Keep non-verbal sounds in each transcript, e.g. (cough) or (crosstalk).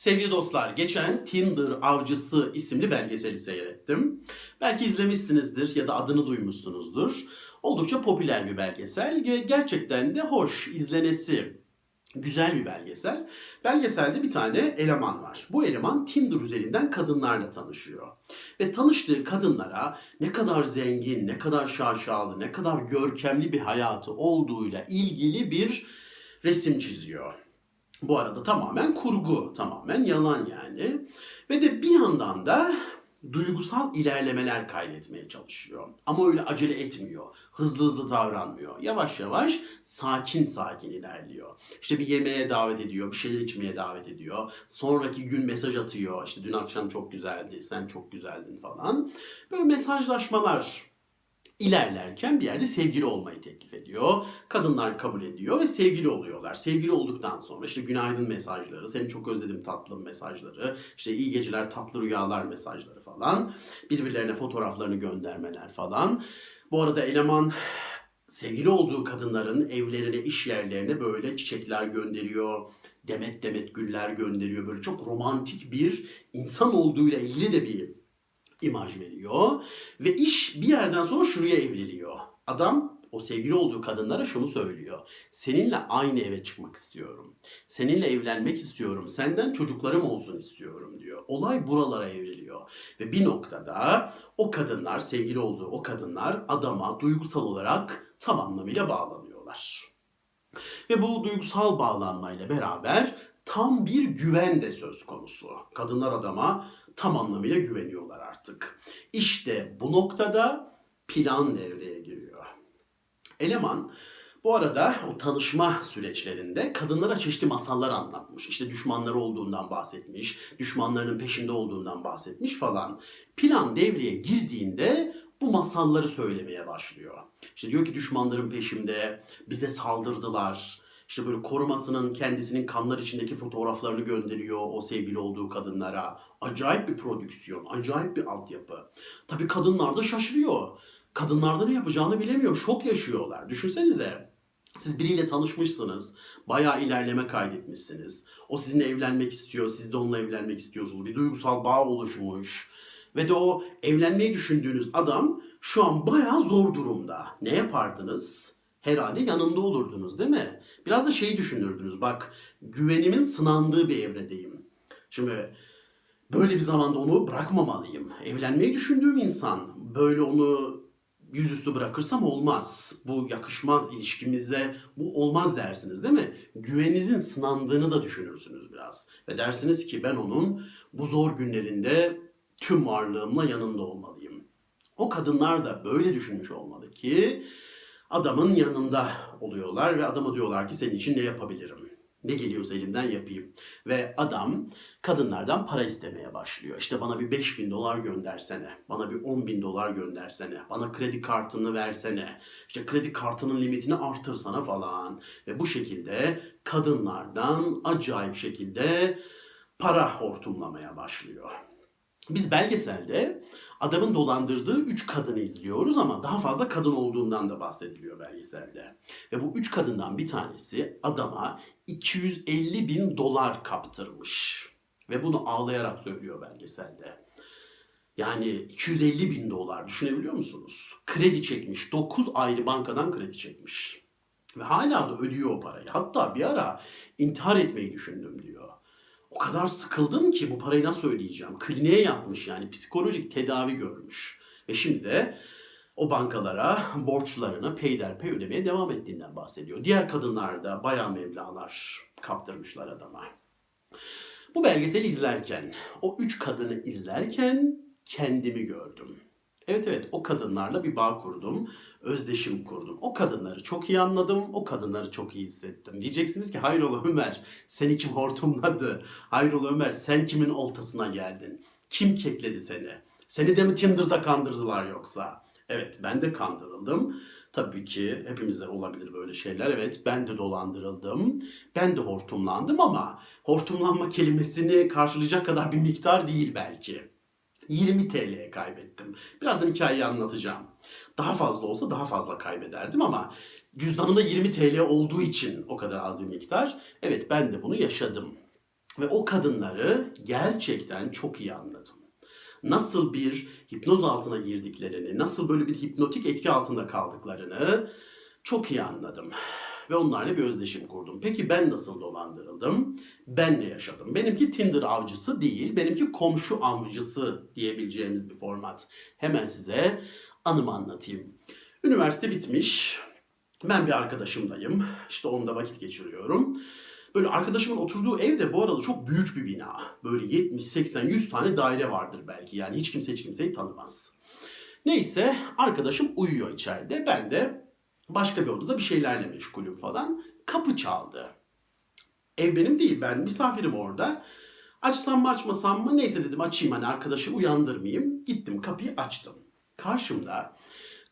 Sevgili dostlar, geçen Tinder Avcısı isimli belgeseli seyrettim. Belki izlemişsinizdir ya da adını duymuşsunuzdur. Oldukça popüler bir belgesel. Ge- Gerçekten de hoş, izlenesi güzel bir belgesel. Belgeselde bir tane eleman var. Bu eleman Tinder üzerinden kadınlarla tanışıyor. Ve tanıştığı kadınlara ne kadar zengin, ne kadar şaşalı, ne kadar görkemli bir hayatı olduğuyla ilgili bir resim çiziyor. Bu arada tamamen kurgu, tamamen yalan yani. Ve de bir yandan da duygusal ilerlemeler kaydetmeye çalışıyor. Ama öyle acele etmiyor. Hızlı hızlı davranmıyor. Yavaş yavaş sakin sakin ilerliyor. İşte bir yemeğe davet ediyor, bir şeyler içmeye davet ediyor. Sonraki gün mesaj atıyor. İşte dün akşam çok güzeldi, sen çok güzeldin falan. Böyle mesajlaşmalar ilerlerken bir yerde sevgili olmayı teklif ediyor. Kadınlar kabul ediyor ve sevgili oluyorlar. Sevgili olduktan sonra işte günaydın mesajları, seni çok özledim tatlım mesajları, işte iyi geceler tatlı rüyalar mesajları falan. Birbirlerine fotoğraflarını göndermeler falan. Bu arada eleman sevgili olduğu kadınların evlerine, iş yerlerine böyle çiçekler gönderiyor. Demet demet güller gönderiyor. Böyle çok romantik bir insan olduğuyla ilgili de bir imaj veriyor. Ve iş bir yerden sonra şuraya evriliyor. Adam o sevgili olduğu kadınlara şunu söylüyor. Seninle aynı eve çıkmak istiyorum. Seninle evlenmek istiyorum. Senden çocuklarım olsun istiyorum diyor. Olay buralara evriliyor. Ve bir noktada o kadınlar, sevgili olduğu o kadınlar adama duygusal olarak tam anlamıyla bağlanıyorlar. Ve bu duygusal bağlanmayla beraber tam bir güven de söz konusu. Kadınlar adama tam anlamıyla güveniyorlar artık. İşte bu noktada plan devreye giriyor. Eleman bu arada o tanışma süreçlerinde kadınlara çeşitli masallar anlatmış. İşte düşmanları olduğundan bahsetmiş, düşmanlarının peşinde olduğundan bahsetmiş falan. Plan devreye girdiğinde bu masalları söylemeye başlıyor. İşte diyor ki düşmanların peşimde, bize saldırdılar. İşte böyle korumasının kendisinin kanlar içindeki fotoğraflarını gönderiyor o sevgili olduğu kadınlara. Acayip bir prodüksiyon, acayip bir altyapı. Tabii kadınlar da şaşırıyor. Kadınlar da ne yapacağını bilemiyor. Şok yaşıyorlar. Düşünsenize. Siz biriyle tanışmışsınız. Bayağı ilerleme kaydetmişsiniz. O sizinle evlenmek istiyor. Siz de onunla evlenmek istiyorsunuz. Bir duygusal bağ oluşmuş. Ve de o evlenmeyi düşündüğünüz adam şu an bayağı zor durumda. Ne yapardınız? Herhalde yanında olurdunuz değil mi? Biraz da şeyi düşünürdünüz. Bak güvenimin sınandığı bir evredeyim. Şimdi böyle bir zamanda onu bırakmamalıyım. Evlenmeyi düşündüğüm insan böyle onu yüzüstü bırakırsam olmaz. Bu yakışmaz ilişkimize, bu olmaz dersiniz değil mi? Güveninizin sınandığını da düşünürsünüz biraz. Ve dersiniz ki ben onun bu zor günlerinde tüm varlığımla yanında olmalıyım. O kadınlar da böyle düşünmüş olmalı ki adamın yanında oluyorlar ve adama diyorlar ki senin için ne yapabilirim? Ne geliyorsa elimden yapayım. Ve adam kadınlardan para istemeye başlıyor. İşte bana bir 5 bin dolar göndersene. Bana bir 10 bin dolar göndersene. Bana kredi kartını versene. İşte kredi kartının limitini artırsana falan. Ve bu şekilde kadınlardan acayip şekilde para hortumlamaya başlıyor. Biz belgeselde adamın dolandırdığı 3 kadını izliyoruz ama daha fazla kadın olduğundan da bahsediliyor belgeselde. Ve bu 3 kadından bir tanesi adama 250 bin dolar kaptırmış. Ve bunu ağlayarak söylüyor belgeselde. Yani 250 bin dolar düşünebiliyor musunuz? Kredi çekmiş. 9 ayrı bankadan kredi çekmiş. Ve hala da ödüyor o parayı. Hatta bir ara intihar etmeyi düşündüm diyor. O kadar sıkıldım ki bu parayı nasıl ödeyeceğim? Kliniğe yatmış yani psikolojik tedavi görmüş. Ve şimdi de o bankalara borçlarını peyderpey ödemeye devam ettiğinden bahsediyor. Diğer kadınlar da bayağı mevlalar kaptırmışlar adama. Bu belgeseli izlerken, o üç kadını izlerken kendimi gördüm. Evet evet o kadınlarla bir bağ kurdum, özdeşim kurdum. O kadınları çok iyi anladım, o kadınları çok iyi hissettim. Diyeceksiniz ki hayrola Ömer seni kim hortumladı? Hayrola Ömer sen kimin oltasına geldin? Kim kekledi seni? Seni de mi Tinder'da kandırdılar yoksa? Evet ben de kandırıldım. Tabii ki hepimizde olabilir böyle şeyler. Evet ben de dolandırıldım. Ben de hortumlandım ama hortumlanma kelimesini karşılayacak kadar bir miktar değil belki. 20 TL'ye kaybettim. Birazdan hikayeyi anlatacağım. Daha fazla olsa daha fazla kaybederdim ama cüzdanımda 20 TL olduğu için o kadar az bir miktar. Evet ben de bunu yaşadım. Ve o kadınları gerçekten çok iyi anladım. Nasıl bir hipnoz altına girdiklerini, nasıl böyle bir hipnotik etki altında kaldıklarını çok iyi anladım. Ve onlarla bir özdeşim kurdum. Peki ben nasıl dolandırıldım? Ben de yaşadım. Benimki Tinder avcısı değil, benimki komşu avcısı diyebileceğimiz bir format. Hemen size anımı anlatayım. Üniversite bitmiş. Ben bir arkadaşımdayım. İşte onunla vakit geçiriyorum. Böyle arkadaşımın oturduğu ev de bu arada çok büyük bir bina. Böyle 70, 80, 100 tane daire vardır belki. Yani hiç kimse hiç kimseyi tanımaz. Neyse arkadaşım uyuyor içeride. Ben de başka bir odada bir şeylerle meşgulüm falan. Kapı çaldı. Ev benim değil ben misafirim orada. Açsam mı açmasam mı neyse dedim açayım hani arkadaşı uyandırmayayım. Gittim kapıyı açtım. Karşımda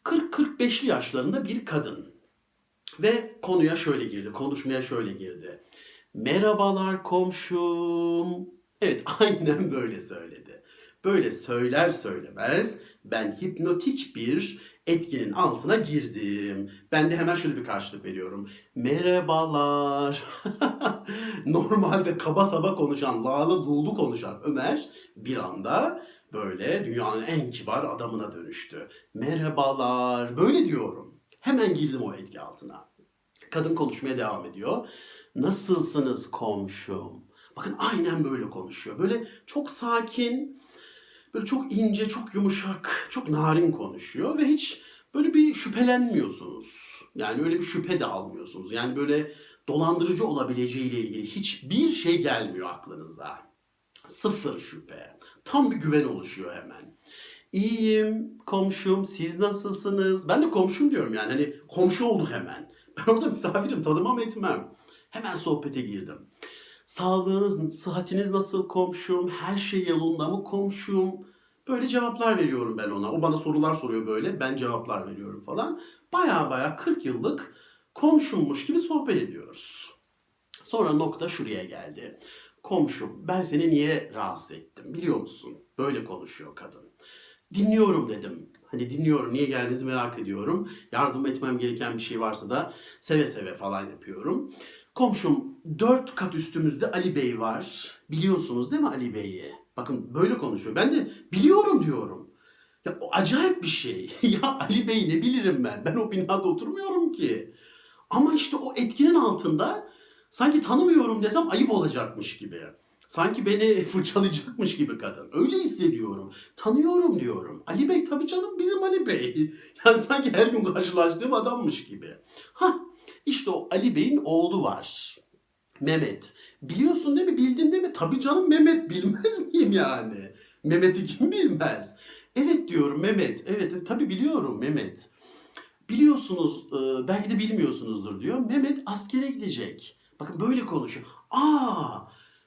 40-45'li yaşlarında bir kadın. Ve konuya şöyle girdi, konuşmaya şöyle girdi. Merhabalar komşum. Evet (laughs) aynen böyle söyledi. Böyle söyler söylemez ben hipnotik bir etkinin altına girdim. Ben de hemen şöyle bir karşılık veriyorum. Merhabalar. (laughs) Normalde kaba saba konuşan, lağlı luğlu konuşan Ömer bir anda böyle dünyanın en kibar adamına dönüştü. Merhabalar. Böyle diyorum. Hemen girdim o etki altına. Kadın konuşmaya devam ediyor. Nasılsınız komşum? Bakın aynen böyle konuşuyor. Böyle çok sakin, böyle çok ince, çok yumuşak, çok narin konuşuyor ve hiç böyle bir şüphelenmiyorsunuz. Yani öyle bir şüphe de almıyorsunuz. Yani böyle dolandırıcı olabileceğiyle ilgili hiçbir şey gelmiyor aklınıza. Sıfır şüphe. Tam bir güven oluşuyor hemen. İyiyim komşum siz nasılsınız? Ben de komşum diyorum yani hani komşu olduk hemen. Ben orada misafirim tanımam etmem. Hemen sohbete girdim. Sağlığınız, sıhhatiniz nasıl komşum? Her şey yolunda mı komşum? Böyle cevaplar veriyorum ben ona. O bana sorular soruyor böyle. Ben cevaplar veriyorum falan. Baya baya 40 yıllık komşummuş gibi sohbet ediyoruz. Sonra nokta şuraya geldi. Komşum ben seni niye rahatsız ettim biliyor musun? Böyle konuşuyor kadın. Dinliyorum dedim. Hani dinliyorum niye geldiğinizi merak ediyorum. Yardım etmem gereken bir şey varsa da seve seve falan yapıyorum. Komşum dört kat üstümüzde Ali Bey var. Biliyorsunuz değil mi Ali Bey'i? Bakın böyle konuşuyor. Ben de biliyorum diyorum. Ya o acayip bir şey. (laughs) ya Ali Bey ne bilirim ben? Ben o binada oturmuyorum ki. Ama işte o etkinin altında sanki tanımıyorum desem ayıp olacakmış gibi. Sanki beni (laughs) fırçalayacakmış gibi kadın. Öyle hissediyorum. Tanıyorum diyorum. Ali Bey tabii canım bizim Ali Bey. (laughs) Yani sanki her gün karşılaştığım adammış gibi. Ha işte o Ali Bey'in oğlu var. Mehmet. Biliyorsun değil mi? Bildin değil mi? Tabii canım Mehmet. Bilmez (laughs) miyim yani? Mehmet'i kim bilmez? Evet diyorum Mehmet. Evet tabii biliyorum Mehmet. Biliyorsunuz e, belki de bilmiyorsunuzdur diyor. Mehmet askere gidecek. Bakın böyle konuşuyor. Aa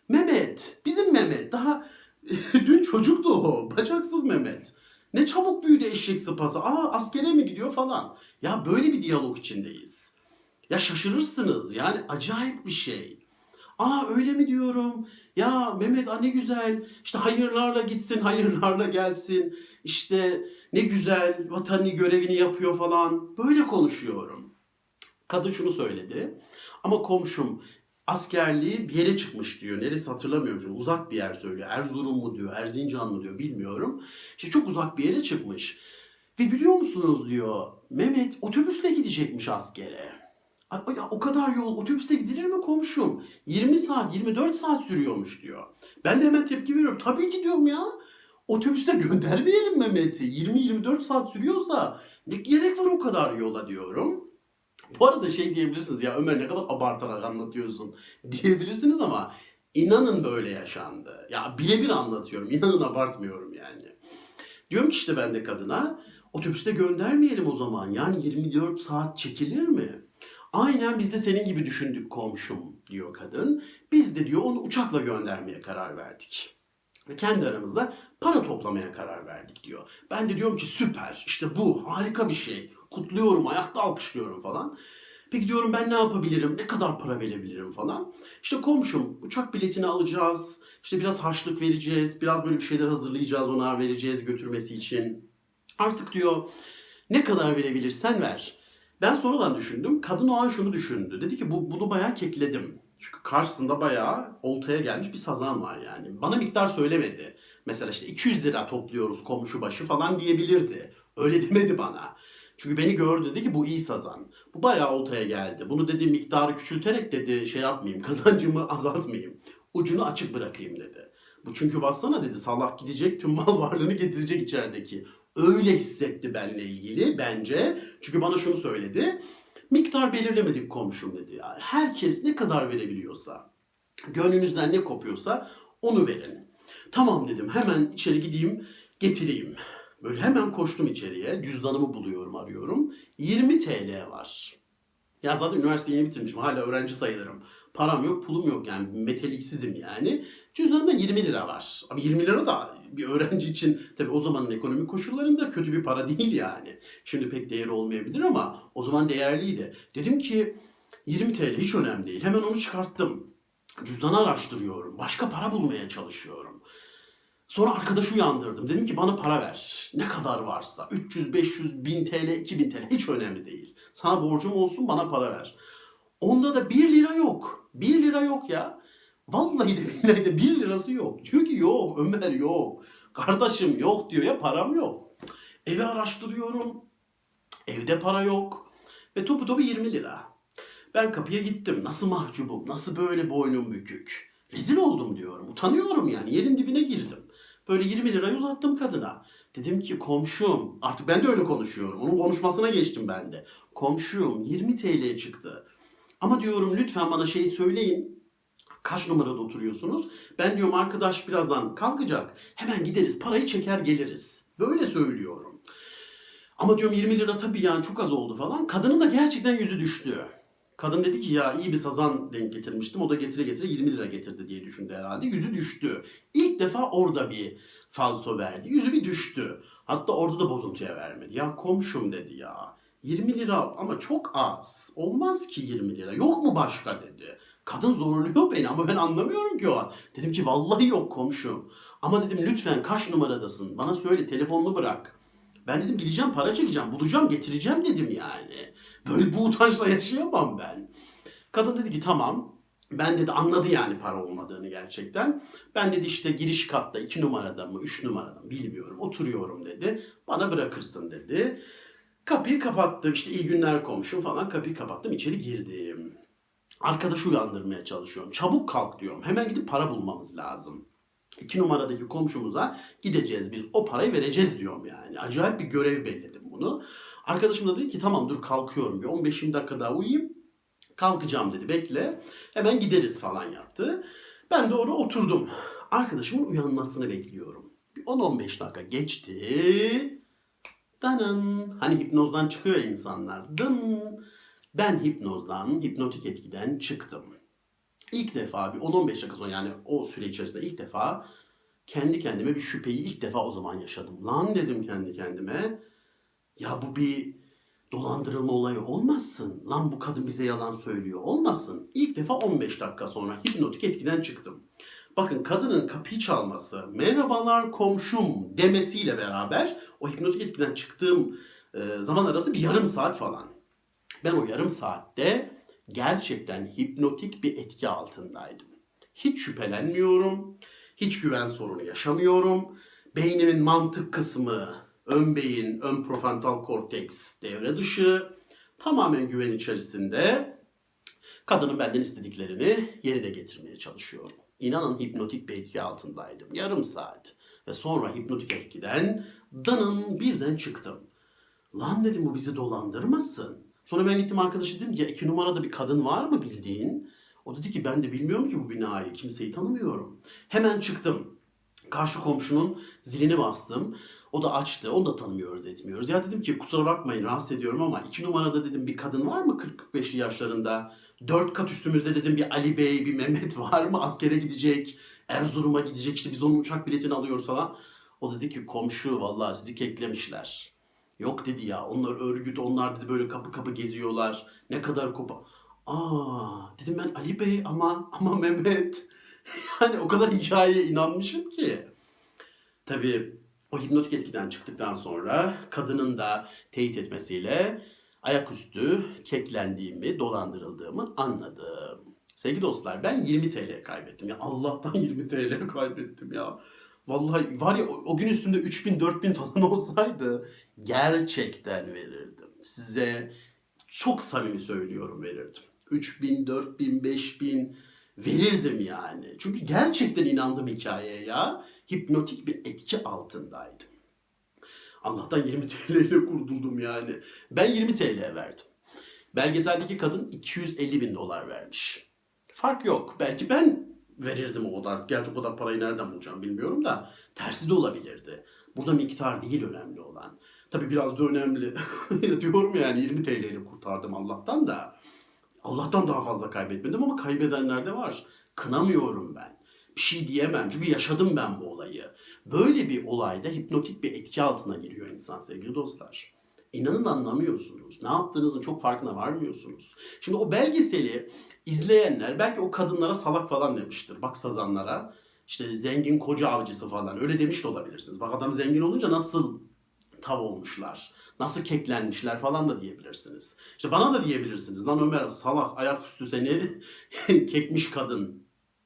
Mehmet. Bizim Mehmet. Daha (laughs) dün çocuktu o. Bacaksız Mehmet. Ne çabuk büyüdü eşek sıpası. Aa askere mi gidiyor falan. Ya böyle bir diyalog içindeyiz. Ya şaşırırsınız. Yani acayip bir şey. Aa öyle mi diyorum? Ya Mehmet a ne güzel. İşte hayırlarla gitsin, (laughs) hayırlarla gelsin. İşte ne güzel vatanı görevini yapıyor falan. Böyle konuşuyorum. Kadın şunu söyledi. Ama komşum askerliği bir yere çıkmış diyor. Neresi hatırlamıyorum şimdi. Uzak bir yer söylüyor. Erzurum mu diyor, Erzincan mı diyor bilmiyorum. İşte çok uzak bir yere çıkmış. Ve biliyor musunuz diyor Mehmet otobüsle gidecekmiş askere. Ya o kadar yol otobüste gidilir mi komşum? 20 saat, 24 saat sürüyormuş diyor. Ben de hemen tepki veriyorum. Tabii ki diyorum ya. Otobüste (laughs) göndermeyelim Mehmet'i. 20-24 saat sürüyorsa ne gerek var o kadar yola diyorum. Bu arada şey diyebilirsiniz ya Ömer ne kadar abartarak anlatıyorsun (laughs) diyebilirsiniz ama inanın böyle yaşandı. Ya birebir anlatıyorum. İnanın abartmıyorum yani. Diyorum ki işte ben de kadına otobüste göndermeyelim o zaman. Yani 24 saat çekilir mi? Aynen biz de senin gibi düşündük komşum diyor kadın. Biz de diyor onu uçakla göndermeye karar verdik. Ve kendi aramızda para toplamaya karar verdik diyor. Ben de diyorum ki süper işte bu harika bir şey. Kutluyorum ayakta alkışlıyorum falan. Peki diyorum ben ne yapabilirim? Ne kadar para verebilirim falan. İşte komşum uçak biletini alacağız. İşte biraz harçlık vereceğiz. Biraz böyle bir şeyler hazırlayacağız ona vereceğiz götürmesi için. Artık diyor ne kadar verebilirsen ver. Ben sonradan düşündüm. Kadın o an şunu düşündü. Dedi ki bu bunu bayağı kekledim. Çünkü karşısında bayağı oltaya gelmiş bir sazan var yani. Bana miktar söylemedi. Mesela işte 200 lira topluyoruz komşu başı falan diyebilirdi. Öyle (laughs) demedi bana. Çünkü beni gördü dedi ki bu iyi sazan. Bu bayağı oltaya geldi. Bunu dedi miktarı küçülterek dedi şey yapmayayım (laughs) kazancımı azaltmayayım. Ucunu açık bırakayım dedi. Bu çünkü baksana dedi salak gidecek tüm mal (laughs) varlığını getirecek içerideki. Öyle hissetti benimle ilgili bence. Çünkü bana şunu söyledi. Miktar belirlemedik komşum dedi. ya. Herkes ne kadar verebiliyorsa, gönlünüzden ne kopuyorsa onu verin. Tamam dedim hemen içeri gideyim getireyim. Böyle hemen koştum içeriye. Cüzdanımı buluyorum arıyorum. 20 TL var. Ya zaten üniversiteyi yeni bitirmişim. Hala öğrenci sayılırım. Param yok, pulum yok yani. Meteliksizim yani. Cüzdanımda 20 lira var. Abi 20 lira da bir öğrenci için tabii o zamanın ekonomik koşullarında kötü bir para değil yani. Şimdi pek değeri olmayabilir ama o zaman değerliydi. Dedim ki 20 TL hiç önemli değil. Hemen onu çıkarttım. Cüzdanı araştırıyorum. Başka para bulmaya çalışıyorum. Sonra arkadaşı uyandırdım. Dedim ki bana para ver. Ne kadar varsa. 300, 500, 1000 TL, 2000 TL hiç önemli değil. Sana borcum olsun bana para ver. Onda da 1 lira yok. 1 lira yok ya. Vallahi de billahi de 1 lirası yok. Diyor ki yok Ömer yok. Kardeşim yok diyor ya param yok. Evi araştırıyorum. Evde para yok. Ve topu topu 20 lira. Ben kapıya gittim. Nasıl mahcubum, nasıl böyle boynum bükük. Rezil oldum diyorum. Utanıyorum yani. Yerin dibine girdim. Böyle 20 lirayı uzattım kadına. Dedim ki komşum, artık ben de öyle konuşuyorum. Onun konuşmasına geçtim ben de. Komşum 20 TL çıktı. Ama diyorum lütfen bana şey söyleyin. Kaç numarada oturuyorsunuz? Ben diyorum arkadaş birazdan kalkacak. Hemen gideriz parayı çeker geliriz. Böyle söylüyorum. Ama diyorum 20 lira tabii yani çok az oldu falan. Kadının da gerçekten yüzü düştü. Kadın dedi ki ya iyi bir sazan denk getirmiştim. O da getire getire 20 lira getirdi diye düşündü herhalde. Yüzü düştü. İlk defa orada bir falso verdi. Yüzü bir düştü. Hatta orada da bozuntuya vermedi. Ya komşum dedi ya. 20 lira ama çok az. Olmaz ki 20 lira. Yok mu başka dedi. Kadın zorluyor beni ama ben anlamıyorum ki o an. Dedim ki vallahi yok komşum. Ama dedim lütfen kaç numaradasın? Bana söyle telefonunu bırak. Ben dedim gideceğim para çekeceğim bulacağım getireceğim dedim yani. Böyle bu utançla yaşayamam ben. Kadın dedi ki tamam. Ben dedi anladı yani para olmadığını gerçekten. Ben dedi işte giriş katta iki numarada mı üç numarada mı bilmiyorum oturuyorum dedi. Bana bırakırsın dedi. Kapıyı kapattım işte iyi günler komşum falan kapıyı kapattım içeri girdim. Arkadaşı uyandırmaya çalışıyorum. Çabuk kalk diyorum. Hemen gidip para bulmamız lazım. İki numaradaki komşumuza gideceğiz biz o parayı vereceğiz diyorum yani. Acayip bir görev belledim bunu. Arkadaşım da dedi ki tamam dur kalkıyorum bir 15-20 dakika daha uyuyayım. Kalkacağım dedi bekle. Hemen gideriz falan yaptı. Ben de orada oturdum. Arkadaşımın uyanmasını bekliyorum. Bir 10-15 dakika geçti. Danın. Hani hipnozdan çıkıyor insanlar. Dın. Ben hipnozdan, hipnotik etkiden çıktım. İlk defa bir 10-15 dakika sonra yani o süre içerisinde ilk defa kendi kendime bir şüpheyi ilk defa o zaman yaşadım. Lan dedim kendi kendime. Ya bu bir dolandırılma olayı olmasın. Lan bu kadın bize yalan söylüyor olmasın. İlk defa 15 dakika sonra hipnotik etkiden çıktım. Bakın kadının kapıyı çalması, merhabalar komşum demesiyle beraber o hipnotik etkiden çıktığım zaman arası bir yarım saat falan. Ben o yarım saatte gerçekten hipnotik bir etki altındaydım. Hiç şüphelenmiyorum, hiç güven sorunu yaşamıyorum. Beynimin mantık kısmı, ön beyin, ön prefrontal korteks devre dışı, tamamen güven içerisinde kadının benden istediklerini yerine getirmeye çalışıyorum. İnanın hipnotik bir etki altındaydım. Yarım saat. Ve sonra hipnotik etkiden danın birden çıktım. Lan dedim bu bizi dolandırmasın. Sonra ben gittim arkadaşa dedim ya iki numarada bir kadın var mı bildiğin? O dedi ki ben de bilmiyorum ki bu binayı. Kimseyi tanımıyorum. Hemen çıktım. Karşı komşunun zilini bastım. O da açtı. Onu da tanımıyoruz etmiyoruz. Ya dedim ki kusura bakmayın rahatsız ediyorum ama iki numarada dedim bir kadın var mı 40-45 yaşlarında? Dört kat üstümüzde dedim bir Ali Bey, bir Mehmet var mı? Askere gidecek, Erzurum'a gidecek işte biz onun uçak biletini alıyoruz falan. O dedi ki komşu vallahi sizi keklemişler. Yok dedi ya onlar örgüt onlar dedi böyle kapı kapı geziyorlar. Ne kadar kopa. Aa dedim ben Ali Bey ama ama Mehmet. (laughs) Yani o kadar hikayeye inanmışım ki. Tabii o hipnotik etkiden çıktıktan sonra kadının da teyit etmesiyle ayaküstü keklendiğimi, dolandırıldığımı anladım. Sevgili dostlar ben 20 TL kaybettim. Ya Allah'tan (laughs) 20 TL kaybettim ya. Vallahi var ya o, o gün üstünde 3000 4000 falan (laughs) olsaydı gerçekten verirdim. Size çok samimi söylüyorum verirdim. 3000, 4000, 5000 verirdim yani. Çünkü gerçekten inandım hikayeye ya. Hipnotik bir etki altındaydım. Allah'tan 20 TL ile kurtuldum yani. Ben 20 TL verdim. Belgeseldeki kadın 250 bin dolar vermiş. Fark yok. Belki ben verirdim o kadar. Gerçi o kadar parayı nereden bulacağım bilmiyorum da. Tersi de olabilirdi. Burada miktar değil önemli olan. Tabii biraz da önemli. (laughs) Diyorum yani 20 TL ile kurtardım Allah'tan da. Allah'tan daha fazla kaybetmedim ama kaybedenler de var. Kınamıyorum ben. Bir şey diyemem çünkü yaşadım ben bu olayı. Böyle bir olayda hipnotik bir etki altına giriyor insan sevgili dostlar. İnanın anlamıyorsunuz. Ne yaptığınızın çok farkına varmıyorsunuz. Şimdi o belgeseli izleyenler belki o kadınlara salak falan demiştir. Bak sazanlara işte zengin koca avcısı falan öyle demiş de olabilirsiniz. Bak adam zengin olunca nasıl tav olmuşlar. Nasıl keklenmişler falan da diyebilirsiniz. İşte bana da diyebilirsiniz. Lan Ömer salak ayaküstü seni (laughs) kekmiş kadın.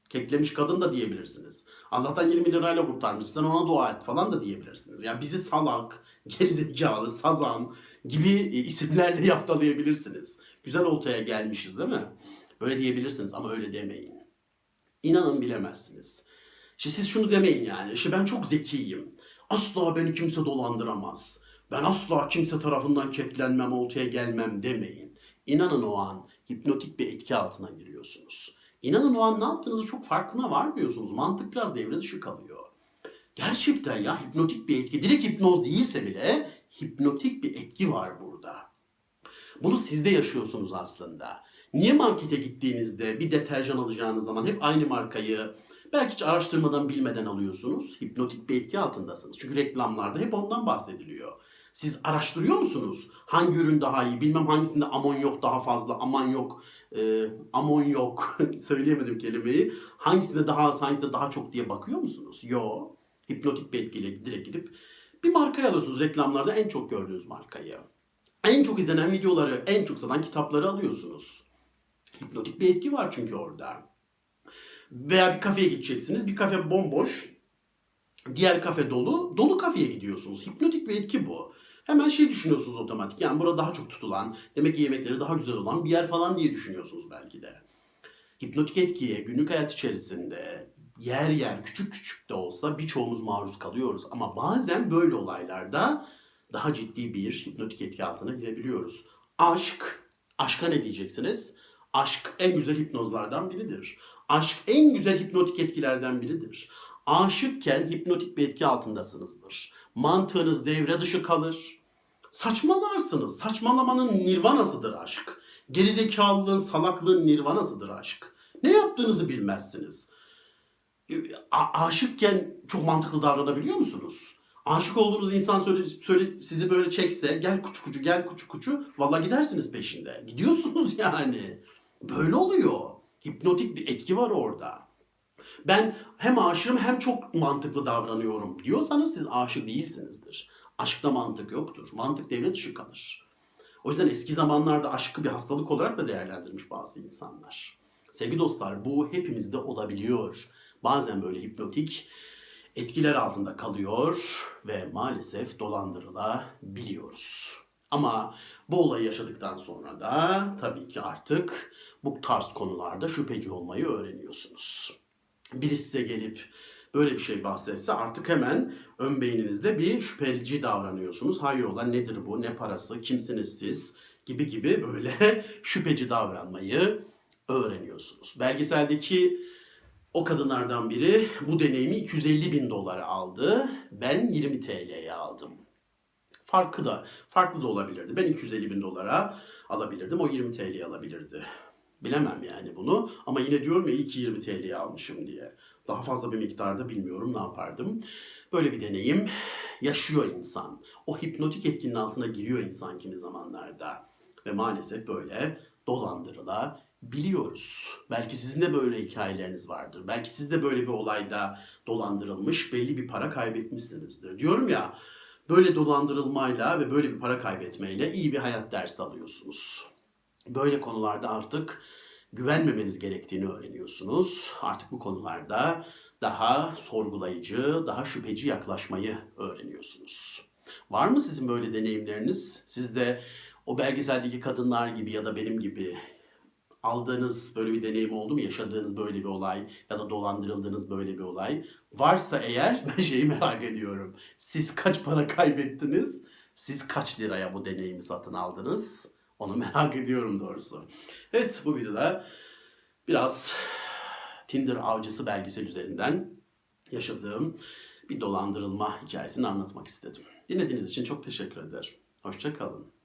Keklemiş kadın da diyebilirsiniz. Allah'tan 20 lirayla kurtarmış. Sen ona dua et falan da diyebilirsiniz. Yani bizi salak, (laughs) gerizekalı, sazan gibi e, isimlerle (laughs) yaftalayabilirsiniz. Güzel oltaya gelmişiz değil mi? Böyle diyebilirsiniz ama öyle demeyin. İnanın bilemezsiniz. İşte siz şunu demeyin yani. İşte ben çok zekiyim. Asla beni kimse dolandıramaz. Ben asla kimse tarafından keklenmem, oltaya gelmem demeyin. İnanın o an hipnotik bir etki altına giriyorsunuz. İnanın o an ne yaptığınızı çok farkına varmıyorsunuz. Mantık biraz devre dışı kalıyor. Gerçekten ya hipnotik bir etki. Direkt hipnoz değilse bile hipnotik bir etki var burada. Bunu sizde yaşıyorsunuz aslında. Niye markete gittiğinizde bir deterjan alacağınız zaman hep aynı markayı belki hiç araştırmadan bilmeden alıyorsunuz? Hipnotik bir etki altındasınız. Çünkü reklamlarda hep ondan bahsediliyor. Siz araştırıyor musunuz? Hangi ürün daha iyi? Bilmem hangisinde amon yok daha fazla, aman yok, e, amon yok. (laughs) Söyleyemedim kelimeyi. Hangisinde daha az, hangisinde daha çok diye bakıyor musunuz? Yo. Hipnotik bir etkiyle direkt gidip bir markayı alıyorsunuz reklamlarda en çok gördüğünüz markayı. En çok izlenen videoları, en çok satan kitapları alıyorsunuz. Hipnotik bir etki var çünkü orada. Veya bir kafeye gideceksiniz. Bir kafe bomboş. Diğer kafe dolu. Dolu kafeye gidiyorsunuz. Hipnotik bir etki bu. Hemen şey düşünüyorsunuz otomatik. Yani burada daha çok tutulan, demek ki yemekleri daha güzel olan bir yer falan diye düşünüyorsunuz belki de. Hipnotik etkiye günlük hayat içerisinde yer yer küçük küçük de olsa birçoğumuz maruz kalıyoruz. Ama bazen böyle olaylarda daha ciddi bir hipnotik etki altına girebiliyoruz. Aşk, aşka ne diyeceksiniz? Aşk en güzel hipnozlardan biridir. Aşk en güzel hipnotik etkilerden biridir. Aşıkken hipnotik bir etki altındasınızdır. Mantığınız devre dışı kalır. Saçmalarsınız. Saçmalamanın nirvanasıdır aşk. Gerizekalılığın, salaklığın nirvanasıdır aşk. Ne yaptığınızı bilmezsiniz. A- aşıkken çok mantıklı davranabiliyor musunuz? Aşık olduğunuz insan söyle, söyle sizi böyle çekse gel kuçu kuçu gel kuçu kuçu valla gidersiniz peşinde. Gidiyorsunuz (laughs) yani. Böyle oluyor. Hipnotik bir etki var orada. Ben hem aşığım hem çok mantıklı davranıyorum diyorsanız siz aşık değilsinizdir. Aşkta mantık yoktur. Mantık devre dışı kalır. O yüzden eski zamanlarda aşkı bir hastalık olarak da değerlendirmiş bazı insanlar. Sevgili dostlar bu hepimizde olabiliyor. Bazen böyle hipnotik etkiler altında kalıyor ve maalesef dolandırılabiliyoruz. Ama bu olayı yaşadıktan sonra da tabii ki artık bu tarz konularda şüpheci olmayı öğreniyorsunuz. Biri size gelip böyle bir şey bahsetse artık hemen ön beyninizde bir şüpheci davranıyorsunuz. Hayrola nedir bu, ne parası, kimsiniz siz gibi gibi böyle (laughs) şüpheci davranmayı öğreniyorsunuz. Belgeseldeki o kadınlardan biri bu deneyimi 250 bin dolara aldı. Ben 20 TL'ye aldım. Farkı da farklı da olabilirdi. Ben 250 bin dolara alabilirdim. O 20 TL'ye alabilirdi. Bilemem yani bunu. Ama yine diyorum ya iyi ki 20 TL'ye almışım diye. Daha fazla bir miktarda bilmiyorum ne yapardım. Böyle bir deneyim yaşıyor insan. O hipnotik etkinin altına giriyor insan kimi zamanlarda. Ve maalesef böyle dolandırılabiliyoruz. Belki sizin de böyle hikayeleriniz vardır. Belki siz de böyle bir olayda dolandırılmış belli bir para kaybetmişsinizdir. Diyorum ya böyle dolandırılmayla ve böyle bir para kaybetmeyle iyi bir hayat dersi alıyorsunuz. Böyle konularda artık güvenmemeniz gerektiğini öğreniyorsunuz. Artık bu konularda daha sorgulayıcı, daha şüpheci yaklaşmayı öğreniyorsunuz. Var mı sizin böyle deneyimleriniz? Siz de o belgeseldeki kadınlar gibi ya da benim gibi aldığınız böyle bir deneyim oldu mu? Yaşadığınız böyle bir olay ya da dolandırıldığınız böyle bir olay. Varsa eğer (laughs) ben şeyi merak ediyorum. Siz kaç para kaybettiniz? Siz kaç liraya bu deneyimi satın aldınız? Onu (laughs) merak ediyorum doğrusu. Evet bu videoda biraz Tinder avcısı belgesel üzerinden yaşadığım bir dolandırılma hikayesini anlatmak istedim. Dinlediğiniz için çok teşekkür ederim. Hoşça kalın.